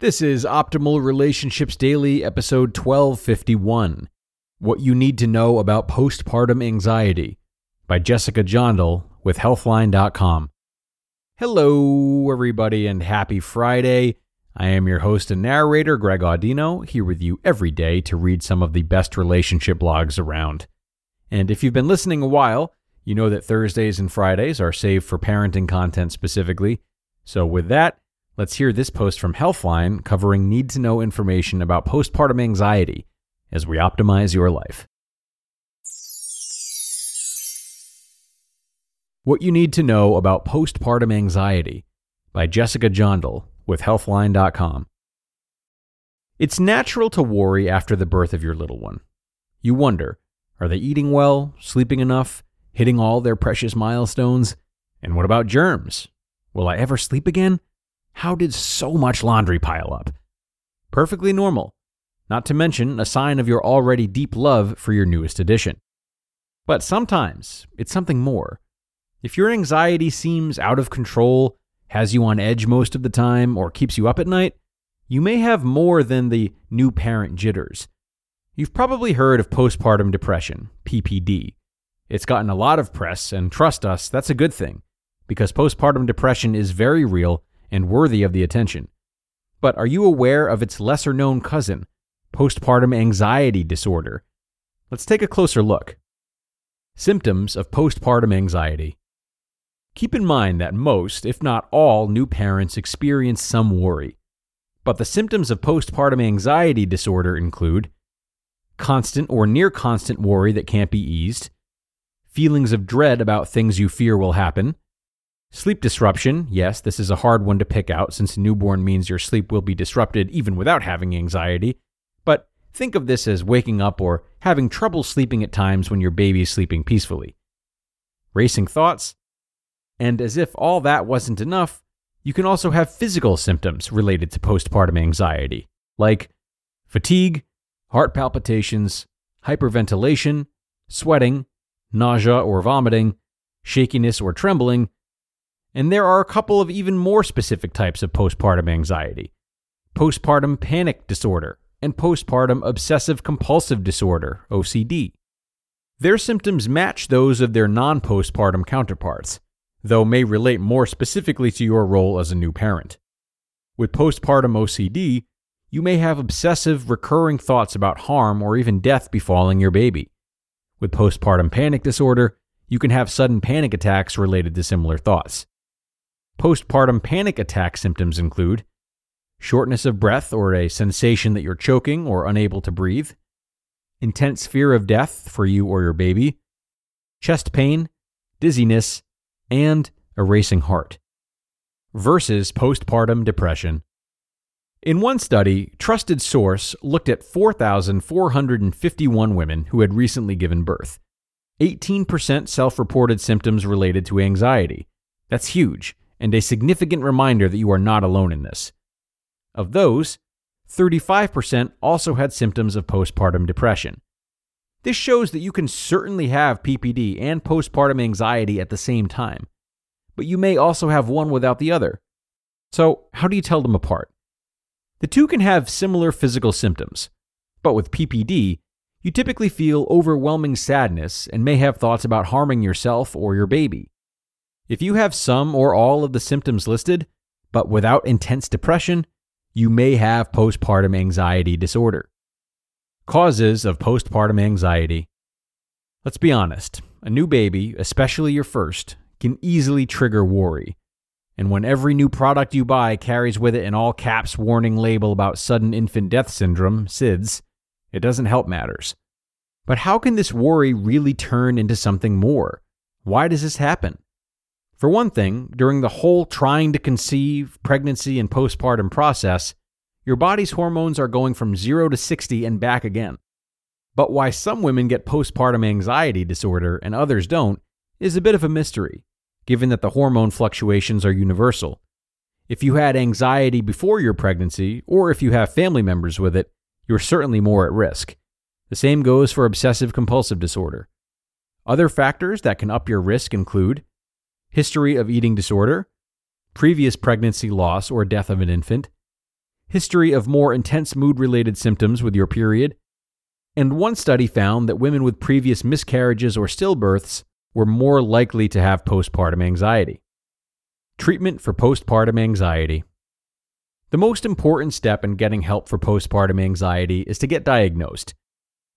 This is Optimal Relationships Daily, episode 1251 What You Need to Know About Postpartum Anxiety by Jessica Jondal with Healthline.com. Hello, everybody, and happy Friday. I am your host and narrator, Greg Audino, here with you every day to read some of the best relationship blogs around. And if you've been listening a while, you know that Thursdays and Fridays are saved for parenting content specifically. So, with that, Let's hear this post from Healthline covering need to know information about postpartum anxiety as we optimize your life. What you need to know about postpartum anxiety by Jessica Jondal with Healthline.com. It's natural to worry after the birth of your little one. You wonder are they eating well, sleeping enough, hitting all their precious milestones? And what about germs? Will I ever sleep again? How did so much laundry pile up? Perfectly normal, not to mention a sign of your already deep love for your newest addition. But sometimes it's something more. If your anxiety seems out of control, has you on edge most of the time, or keeps you up at night, you may have more than the new parent jitters. You've probably heard of postpartum depression, PPD. It's gotten a lot of press, and trust us, that's a good thing, because postpartum depression is very real and worthy of the attention. But are you aware of its lesser known cousin, postpartum anxiety disorder? Let's take a closer look. Symptoms of postpartum anxiety. Keep in mind that most, if not all, new parents experience some worry. But the symptoms of postpartum anxiety disorder include constant or near constant worry that can't be eased, feelings of dread about things you fear will happen, Sleep disruption. Yes, this is a hard one to pick out since newborn means your sleep will be disrupted even without having anxiety. But think of this as waking up or having trouble sleeping at times when your baby is sleeping peacefully. Racing thoughts. And as if all that wasn't enough, you can also have physical symptoms related to postpartum anxiety, like fatigue, heart palpitations, hyperventilation, sweating, nausea or vomiting, shakiness or trembling and there are a couple of even more specific types of postpartum anxiety postpartum panic disorder and postpartum obsessive compulsive disorder, OCD. Their symptoms match those of their non postpartum counterparts, though may relate more specifically to your role as a new parent. With postpartum OCD, you may have obsessive, recurring thoughts about harm or even death befalling your baby. With postpartum panic disorder, you can have sudden panic attacks related to similar thoughts. Postpartum panic attack symptoms include shortness of breath or a sensation that you're choking or unable to breathe, intense fear of death for you or your baby, chest pain, dizziness, and a racing heart. Versus postpartum depression. In one study, Trusted Source looked at 4,451 women who had recently given birth. 18% self reported symptoms related to anxiety. That's huge and a significant reminder that you are not alone in this. Of those, 35% also had symptoms of postpartum depression. This shows that you can certainly have PPD and postpartum anxiety at the same time, but you may also have one without the other. So, how do you tell them apart? The two can have similar physical symptoms, but with PPD, you typically feel overwhelming sadness and may have thoughts about harming yourself or your baby. If you have some or all of the symptoms listed, but without intense depression, you may have postpartum anxiety disorder. Causes of postpartum anxiety. Let's be honest, a new baby, especially your first, can easily trigger worry. And when every new product you buy carries with it an all caps warning label about sudden infant death syndrome, SIDS, it doesn't help matters. But how can this worry really turn into something more? Why does this happen? For one thing, during the whole trying to conceive, pregnancy, and postpartum process, your body's hormones are going from 0 to 60 and back again. But why some women get postpartum anxiety disorder and others don't is a bit of a mystery, given that the hormone fluctuations are universal. If you had anxiety before your pregnancy, or if you have family members with it, you're certainly more at risk. The same goes for obsessive compulsive disorder. Other factors that can up your risk include history of eating disorder, previous pregnancy loss or death of an infant, history of more intense mood related symptoms with your period, and one study found that women with previous miscarriages or stillbirths were more likely to have postpartum anxiety. Treatment for postpartum anxiety. The most important step in getting help for postpartum anxiety is to get diagnosed.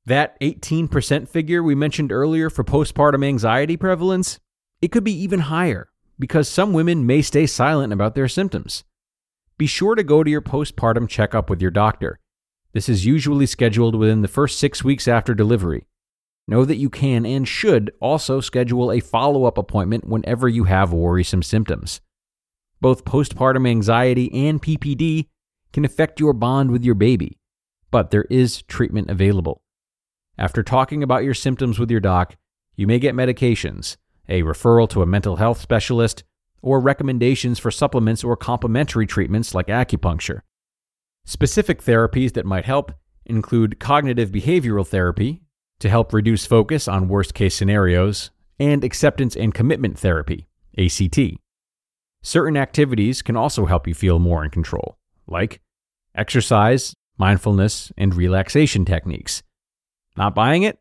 That 18% figure we mentioned earlier for postpartum anxiety prevalence, it could be even higher because some women may stay silent about their symptoms. Be sure to go to your postpartum checkup with your doctor. This is usually scheduled within the first six weeks after delivery. Know that you can and should also schedule a follow up appointment whenever you have worrisome symptoms. Both postpartum anxiety and PPD can affect your bond with your baby, but there is treatment available. After talking about your symptoms with your doc, you may get medications, a referral to a mental health specialist, or recommendations for supplements or complementary treatments like acupuncture. Specific therapies that might help include cognitive behavioral therapy to help reduce focus on worst case scenarios, and acceptance and commitment therapy, ACT. Certain activities can also help you feel more in control, like exercise, mindfulness, and relaxation techniques. Not buying it?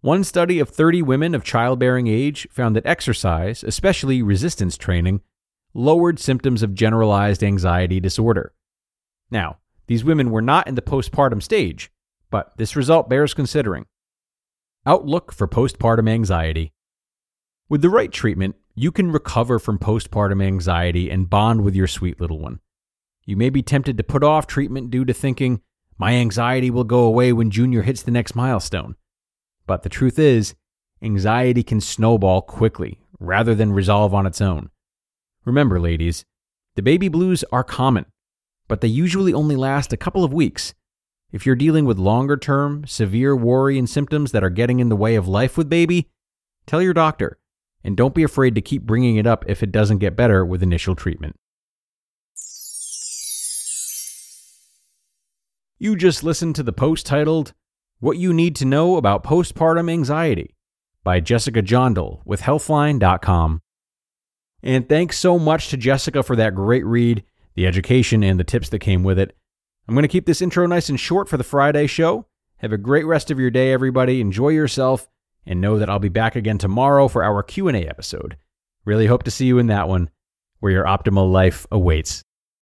One study of 30 women of childbearing age found that exercise, especially resistance training, lowered symptoms of generalized anxiety disorder. Now, these women were not in the postpartum stage, but this result bears considering. Outlook for postpartum anxiety. With the right treatment, you can recover from postpartum anxiety and bond with your sweet little one. You may be tempted to put off treatment due to thinking, my anxiety will go away when Junior hits the next milestone. But the truth is, anxiety can snowball quickly rather than resolve on its own. Remember, ladies, the baby blues are common but they usually only last a couple of weeks. If you're dealing with longer term, severe worry and symptoms that are getting in the way of life with baby, tell your doctor, and don't be afraid to keep bringing it up if it doesn't get better with initial treatment. You just listened to the post titled, What You Need to Know About Postpartum Anxiety by Jessica Jondal with Healthline.com. And thanks so much to Jessica for that great read the education, and the tips that came with it. I'm going to keep this intro nice and short for the Friday show. Have a great rest of your day, everybody. Enjoy yourself, and know that I'll be back again tomorrow for our Q&A episode. Really hope to see you in that one, where your optimal life awaits.